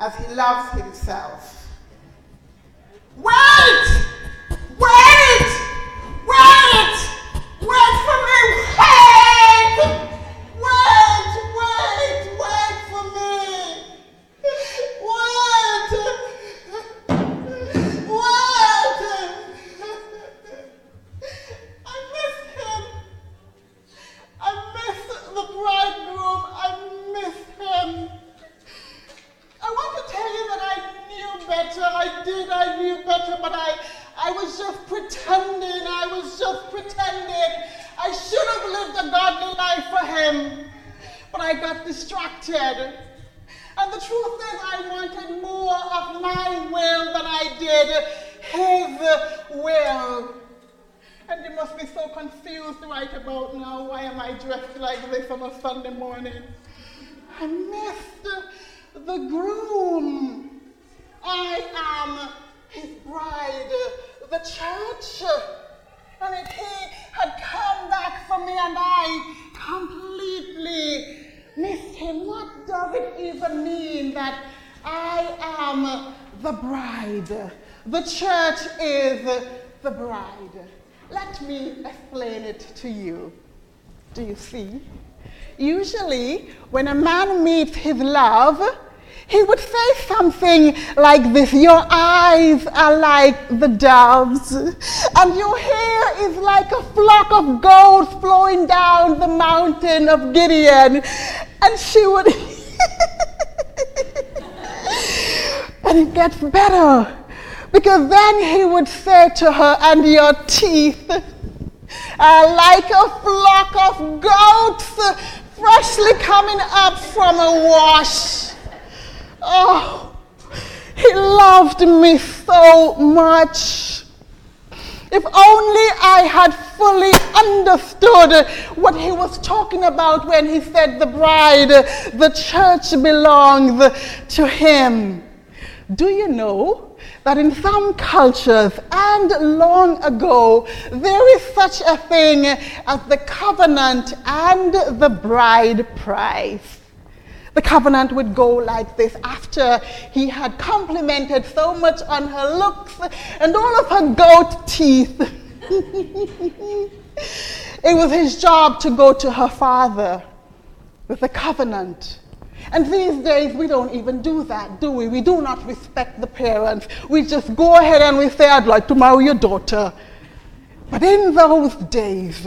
as he loves himself. Wait! I got distracted. And the truth is, I wanted more of my will than I did his will. And you must be so confused right about now. Why am I dressed like this on a Sunday morning? I missed the groom. I am his bride, the church. And if he had come back for me and I completely him, what does it even mean that I am the bride? The church is the bride. Let me explain it to you. Do you see? Usually, when a man meets his love, he would say something like this Your eyes are like the doves, and your hair is like a flock of goats flowing down the mountain of Gideon. And she would. and it gets better. Because then he would say to her, and your teeth are like a flock of goats freshly coming up from a wash. Oh, he loved me so much. If only I had fully understood what he was talking about when he said the bride, the church belongs to him. Do you know that in some cultures and long ago, there is such a thing as the covenant and the bride price? The covenant would go like this after he had complimented so much on her looks and all of her goat teeth. it was his job to go to her father with the covenant. And these days, we don't even do that, do we? We do not respect the parents. We just go ahead and we say, I'd like to marry your daughter. But in those days,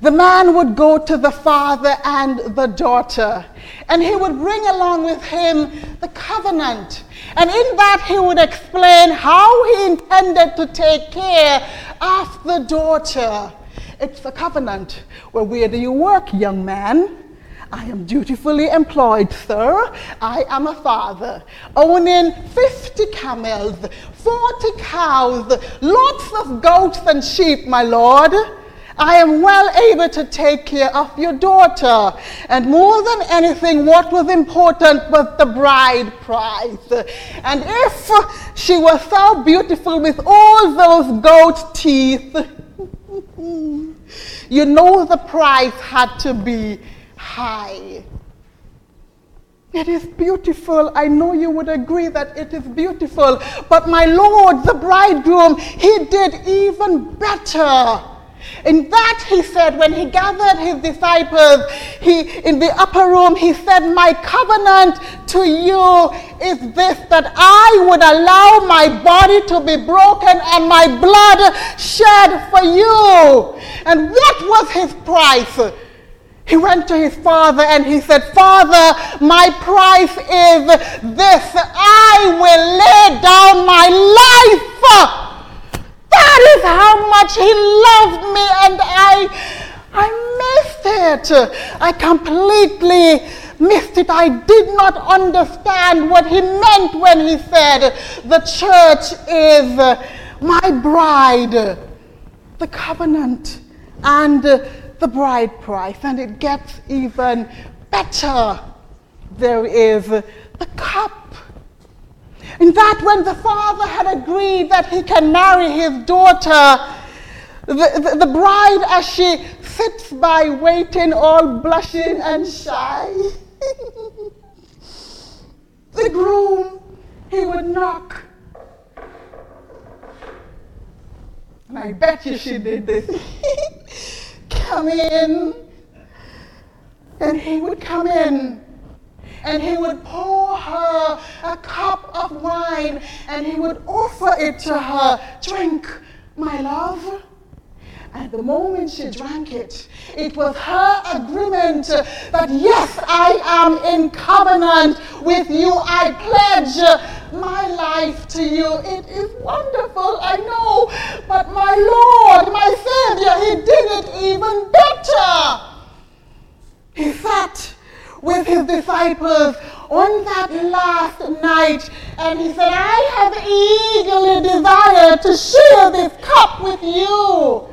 the man would go to the father and the daughter, and he would bring along with him the covenant. And in that, he would explain how he intended to take care of the daughter. It's the covenant. Well, where do you work, young man? I am dutifully employed, sir. I am a father, owning 50 camels, 40 cows, lots of goats and sheep, my lord. I am well able to take care of your daughter. And more than anything, what was important was the bride price. And if she was so beautiful with all those goat teeth, you know the price had to be high. It is beautiful. I know you would agree that it is beautiful. But my Lord, the bridegroom, he did even better. In that, he said, when he gathered his disciples, he, in the upper room, he said, My covenant to you is this that I would allow my body to be broken and my blood shed for you. And what was his price? He went to his father and he said, Father, my price is this. I will lay down my life. That is how much he loved me and I, I missed it. I completely missed it. I did not understand what he meant when he said, the church is my bride, the covenant and the bride price, and it gets even better. There is the cup. In that, when the father had agreed that he can marry his daughter, the, the, the bride, as she sits by waiting, all blushing and shy, the groom, he would knock. And I bet you she did this. come in. And he would come in and he would pour her a cup of wine and he would offer it to her. Drink, my love. And the moment she drank it, it was her agreement that yes, I am in covenant with you. I pledge my life to you. It is wonderful, I know, but my Lord, my Savior, He did it even better. He sat with his disciples on that last night and he said, I have eagerly desired to share this cup with you.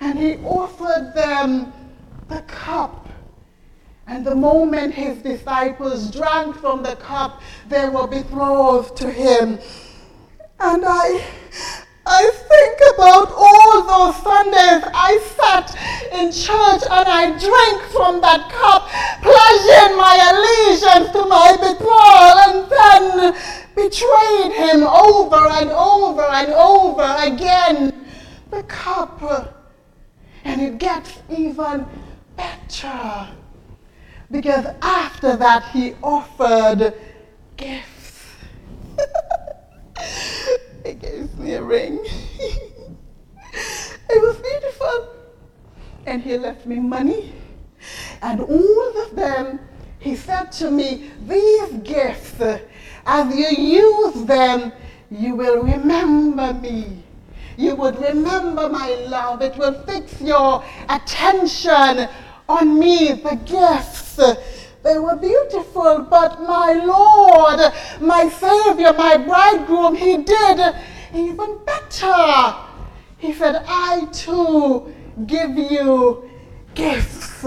And he offered them the cup. And the moment his disciples drank from the cup, they were betrothed to him. And I, I think about all those Sundays I sat in church and I drank from that cup, pledging my allegiance to my betrothed, and then betrayed him over and over and over again. The cup. And it gets even better. Because after that, he offered gifts. He gave me a ring. it was beautiful. And he left me money. And all of them, he said to me, These gifts, as you use them, you will remember me. You would remember my love. It will fix your attention on me, the gifts they were beautiful, but my Lord, my Savior, my bridegroom, he did even better. He said, I too give you gifts.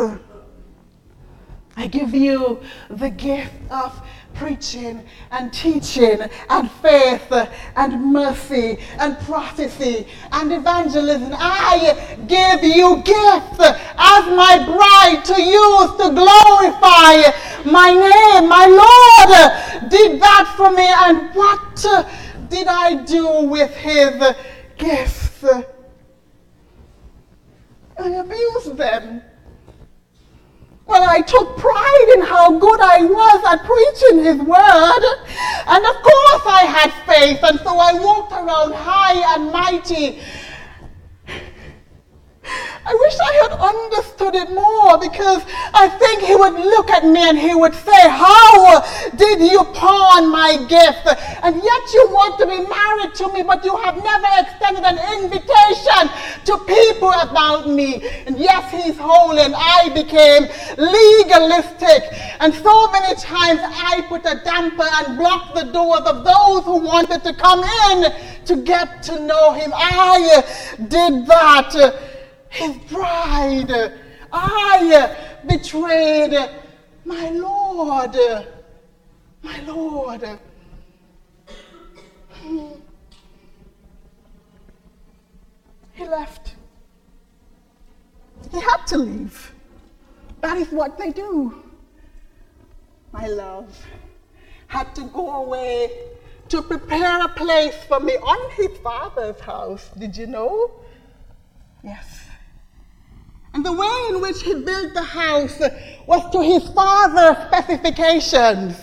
I give you the gift of preaching and teaching and faith and mercy and prophecy and evangelism. I give you gifts as my bride to use to glorify my name. My Lord did that for me. And what did I do with his gifts? I abused them. Well, I took pride in how good I was at preaching His word. And of course, I had faith, and so I walked around high and mighty I wish I had understood it more because I think he would look at me and he would say, How did you pawn my gift? And yet you want to be married to me, but you have never extended an invitation to people about me. And yes, he's holy, and I became legalistic. And so many times I put a damper and blocked the doors of those who wanted to come in to get to know him. I did that his bride. I betrayed my Lord. My Lord. Hmm. He left. He had to leave. That is what they do. My love had to go away to prepare a place for me on his father's house. Did you know? Yes. And the way in which he built the house was to his father's specifications.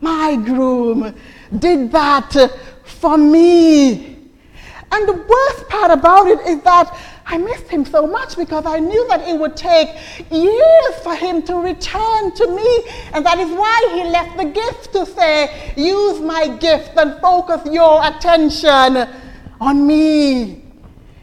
My groom did that for me. And the worst part about it is that I missed him so much because I knew that it would take years for him to return to me. And that is why he left the gift to say, use my gift and focus your attention on me.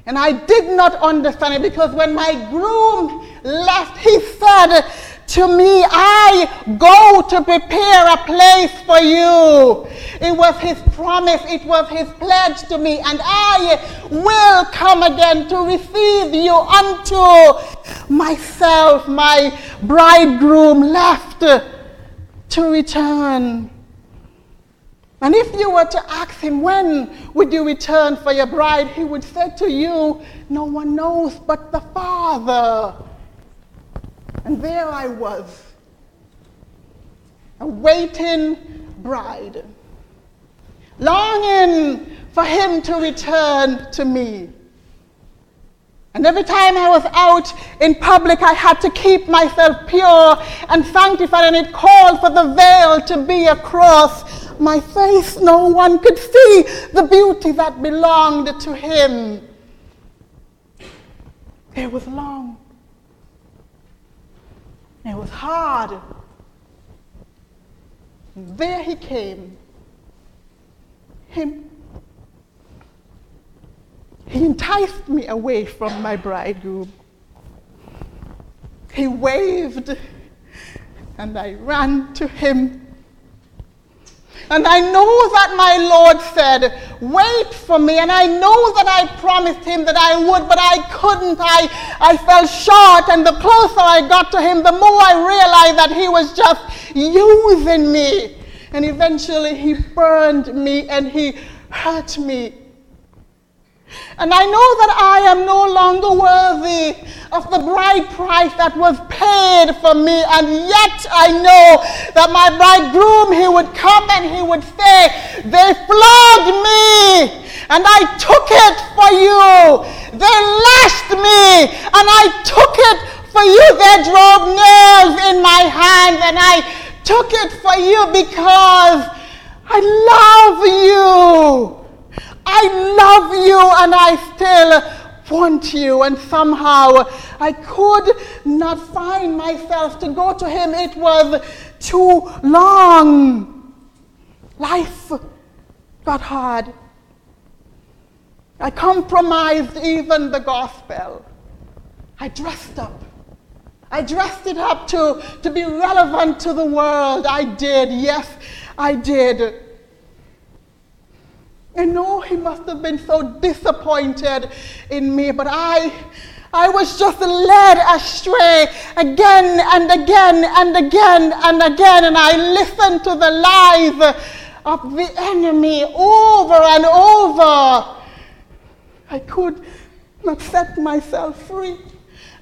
And I did not understand it because when my groom left, he said to me, I go to prepare a place for you. It was his promise, it was his pledge to me, and I will come again to receive you unto myself. My bridegroom left to return. And if you were to ask him, when would you return for your bride? He would say to you, no one knows but the Father. And there I was, a waiting bride, longing for him to return to me. And every time I was out in public, I had to keep myself pure and sanctified, and it called for the veil to be across my face. No one could see the beauty that belonged to him. It was long. It was hard. There he came. Him he enticed me away from my bridegroom. He waved, and I ran to him. And I know that my Lord said, Wait for me. And I know that I promised him that I would, but I couldn't. I, I fell short. And the closer I got to him, the more I realized that he was just using me. And eventually he burned me and he hurt me. And I know that I am no longer worthy of the bride price that was paid for me. And yet I know that my bridegroom, he would come and he would say, They flogged me and I took it for you. They lashed me and I took it for you. They drove nails in my hands and I took it for you because I love you. I love you and I still want you. And somehow I could not find myself to go to him. It was too long. Life got hard. I compromised even the gospel. I dressed up. I dressed it up to, to be relevant to the world. I did. Yes, I did. I know he must have been so disappointed in me, but I, I was just led astray again and again and again and again, and I listened to the lies of the enemy over and over. I could not set myself free.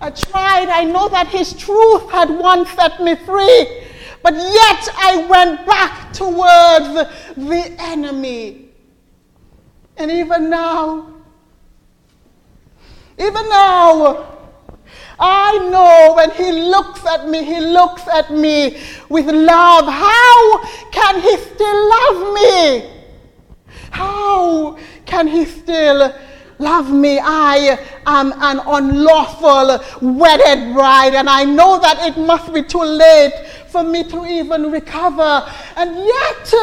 I tried. I know that his truth had once set me free, but yet I went back towards the enemy. And even now, even now, I know when he looks at me, he looks at me with love. How can he still love me? How can he still love me? I am an unlawful wedded bride, and I know that it must be too late for me to even recover. And yet,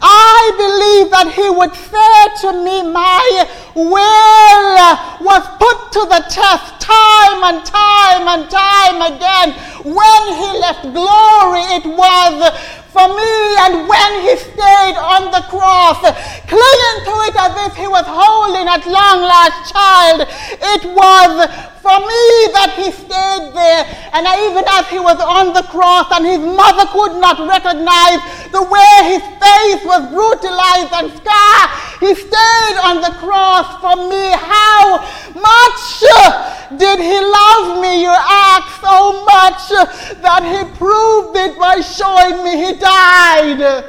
I believe that he would say to me, My will was put to the test time and time and time again. When he left glory, it was for me. And when he stayed on the cross, clinging to it as if he was holding at long last child, it was for me that he stayed there. And even as he was on the cross and his mother could not recognize the way his face was brutalized and scarred, he stayed on the cross for me. How much did he love me? You ask so much that he proved it by showing me he died.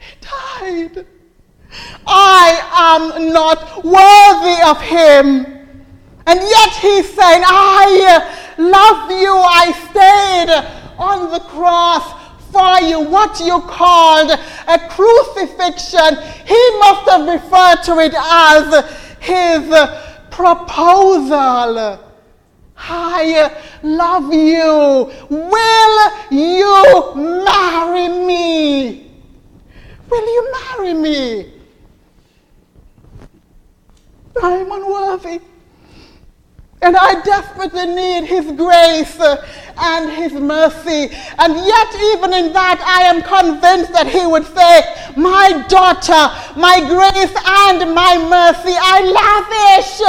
He died. I am not worthy of him. And yet he's saying, I uh, love you. I stayed on the cross for you. What you called a crucifixion, he must have referred to it as his proposal. I love you. Will you marry me? Will you marry me? I'm unworthy. And I desperately need His grace uh, and His mercy. And yet, even in that, I am convinced that He would say, My daughter, my grace and my mercy, I lavish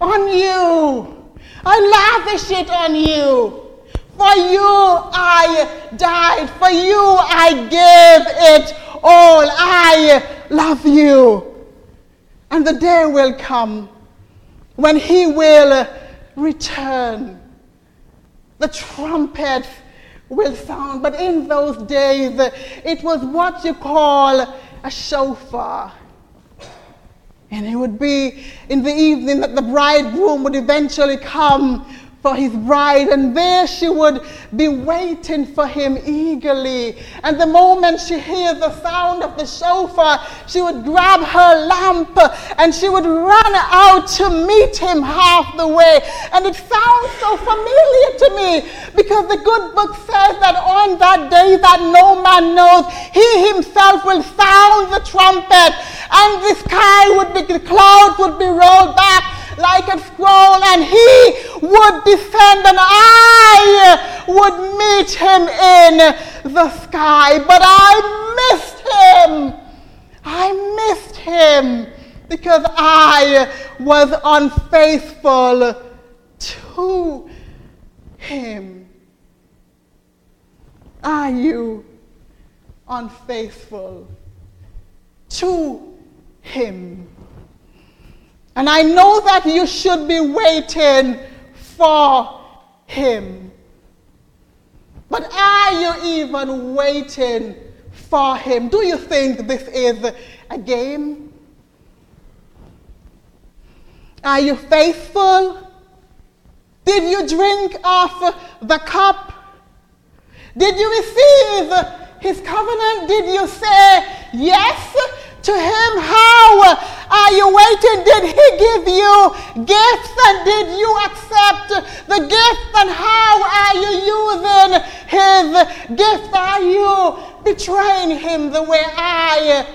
on you. I lavish it on you. For you I died. For you I gave it all. I love you. And the day will come when he will uh, return. The trumpet will sound. But in those days, uh, it was what you call a shofar. And it would be in the evening that the bridegroom would eventually come for his bride, and there she would be waiting for him eagerly. And the moment she hears the sound of the shofar, she would grab her lamp and she would run out to meet him half the way. And it sounds so familiar to me because the good book says that on that day that no man knows, he himself will sound the trumpet, and the sky would be, the clouds would be rolled back like a scroll, and he would descend, and I would meet him in the sky. But I missed him. I missed him because I was unfaithful to him. Are you unfaithful to him? And I know that you should be waiting for him. But are you even waiting for him? Do you think this is a game? Are you faithful? Did you drink of the cup? Did you receive his covenant? Did you say yes to him? How are you waiting? Did he give you gifts and did you accept the gift? And how are you using his gift? Are you betraying him the way I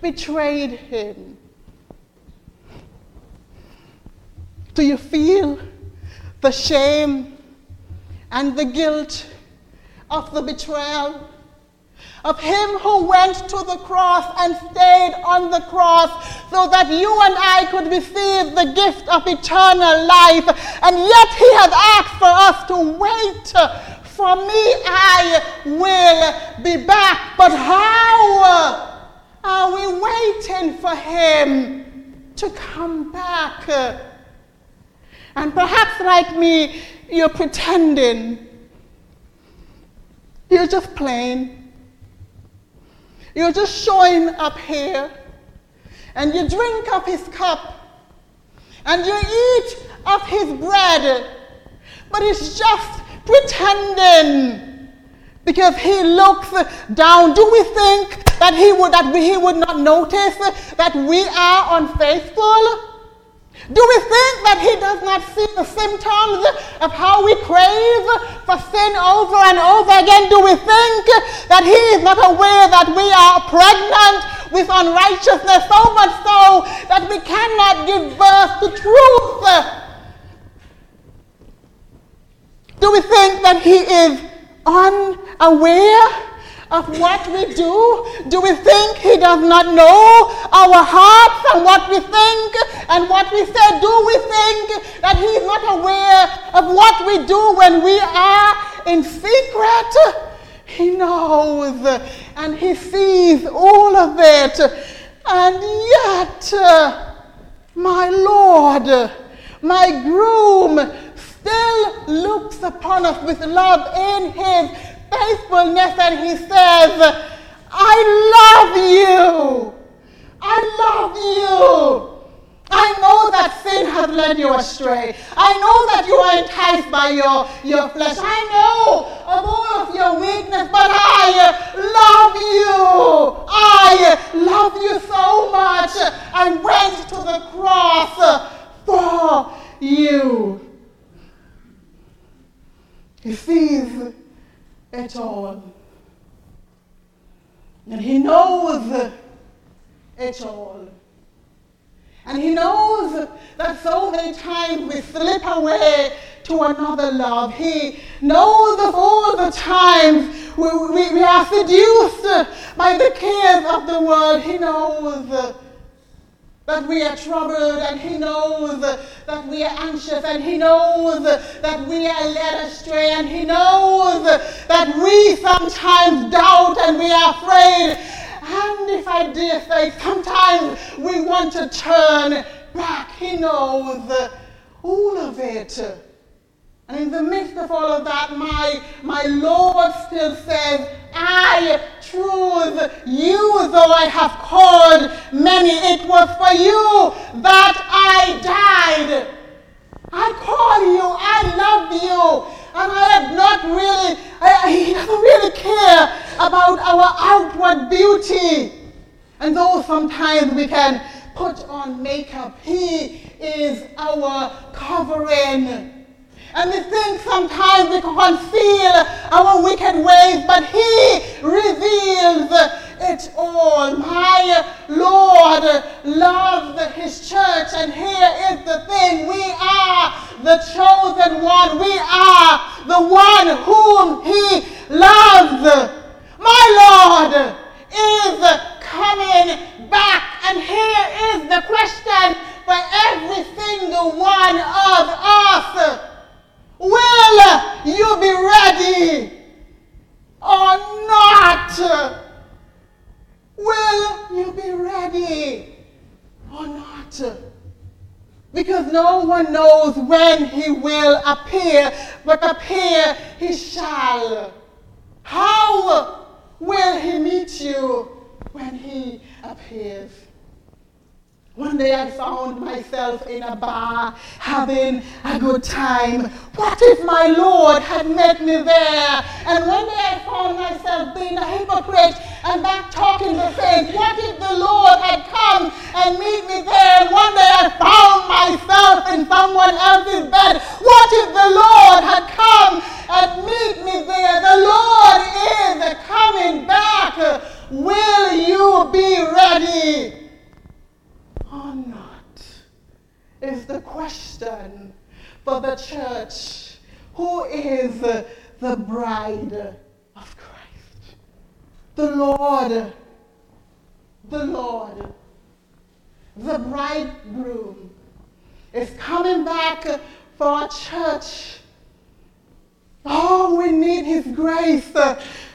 betrayed him? Do you feel the shame and the guilt of the betrayal? Of him who went to the cross and stayed on the cross so that you and I could receive the gift of eternal life. And yet he has asked for us to wait. For me, I will be back. But how are we waiting for him to come back? And perhaps, like me, you're pretending. You're just playing. You're just showing up here and you drink of his cup and you eat of his bread, but it's just pretending because he looks down. Do we think that he would that he would not notice that we are unfaithful? Do we think that he does not see the symptoms of how we crave for sin over and over again? Do we think that he is not aware that we are pregnant with unrighteousness so much so that we cannot give birth to truth? Do we think that he is unaware of what we do? Do we think He does not know our hearts and what we think and what we say? Do we think that He is not aware of what we do when we are in secret? He knows and He sees all of it. And yet, my Lord, my groom, still looks upon us with love in His faithfulness and he says, I love you. I love you. I know that sin has led you astray. I know that you are enticed by your, your flesh. I know of all of your weakness, but I love you. I love you so much. I went to the cross for you. He sees at all. And He knows it all. And He knows that so many times we slip away to another love. He knows of all the times we, we, we are seduced by the cares of the world. He knows that we are troubled and He knows that we are anxious and He knows that we are led astray and He knows that we sometimes doubt and we are afraid. And if I dare say, sometimes we want to turn back. He knows all of it. And in the midst of all of that, my, my Lord still says, I choose you, though I have called many. It was for you that I died. I call you, I love you, and I am not really, I, he doesn't really care about our outward beauty. And though sometimes we can put on makeup, he is our covering. And we think sometimes we conceal our wicked ways, but He reveals it all. My Lord loves His church, and here is the thing we are the chosen one, we are the one whom He loves. My Lord is coming back, and here is the question for every single one of us. Will you be ready or not? Will you be ready or not? Because no one knows when he will appear, but appear he shall. How will he meet you when he appears? One day I found myself in a bar having a good time. What if my Lord had met me there? And one day I found myself being a hypocrite and back talking the faith. What if the Lord had come and meet me there? And one day I found myself in someone else's bed. What if the Lord had come and meet me there? The Lord is coming back. Will you be ready? or not is the question for the church. Who is the bride of Christ? The Lord. The Lord. The bridegroom is coming back for a church. Oh, we need His grace.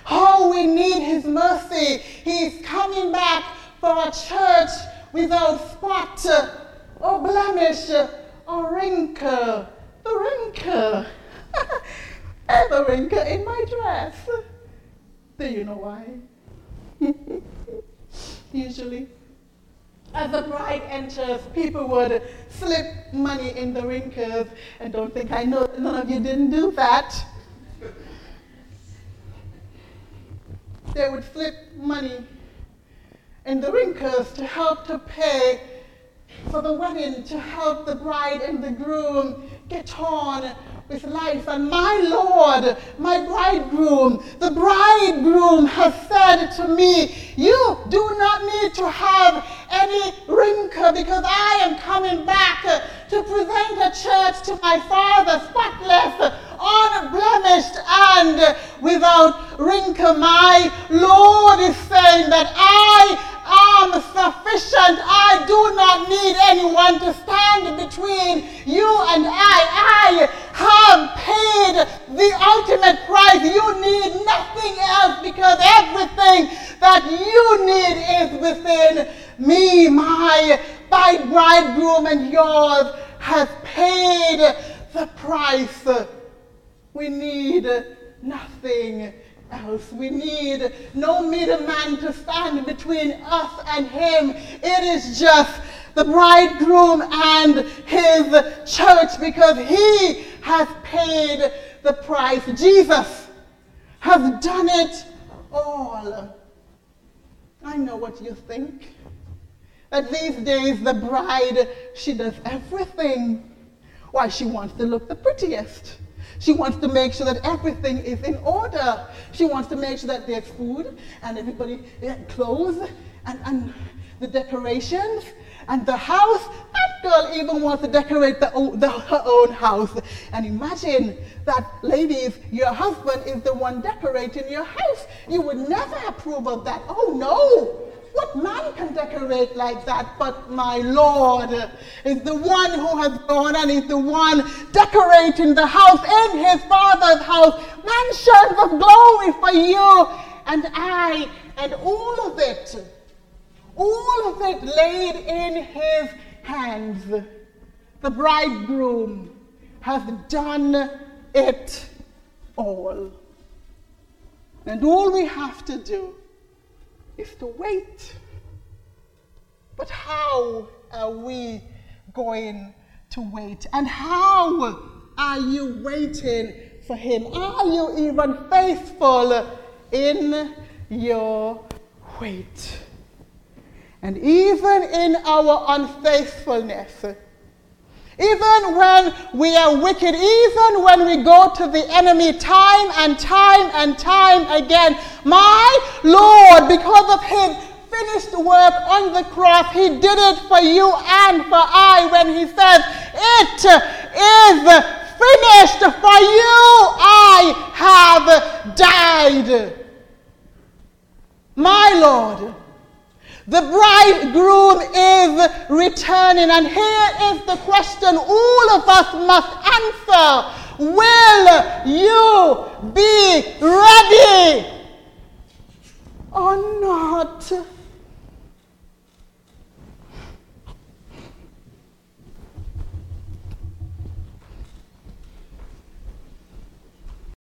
Oh, we need His mercy. He's coming back for a church without spot or blemish or wrinkle. The wrinkle. the wrinkle in my dress. Do you know why? Usually, as the bride enters, people would slip money in the wrinkles. And don't think I know none of you didn't do that. They would slip money and the wrinkles to help to pay for the wedding, to help the bride and the groom get on with life. And my Lord, my bridegroom, the bridegroom has said to me, You do not need to have any wrinkle because I am coming back to present a church to my Father, spotless, unblemished, and without wrinkle. My Lord is saying that I am sufficient. I do not need anyone to stand between you and I. I have paid the ultimate price. You need nothing else because everything that you need is within me. My bridegroom and yours has paid the price. We need nothing else. We need no middleman to stand between us and him. It is just the bridegroom and his church because he has paid the price. Jesus has done it all. I know what you think. That these days the bride, she does everything. Why, she wants to look the prettiest. She wants to make sure that everything is in order. She wants to make sure that there's food and everybody clothes and, and the decorations and the house. That girl even wants to decorate the, the, her own house. And imagine that, ladies, your husband is the one decorating your house. You would never approve of that. Oh no! What man can decorate like that but my Lord is the one who has gone and is the one decorating the house in his father's house, mansions of glory for you and I, and all of it, all of it laid in his hands. The bridegroom has done it all. And all we have to do is to wait. But how are we going to wait? And how are you waiting for Him? Are you even faithful in your wait? And even in our unfaithfulness, even when we are wicked, even when we go to the enemy time and time and time again, my Lord, because of his finished work on the cross, he did it for you and for I when he says, It is finished for you, I have died. My Lord. The bridegroom is returning, and here is the question all of us must answer Will you be ready or not?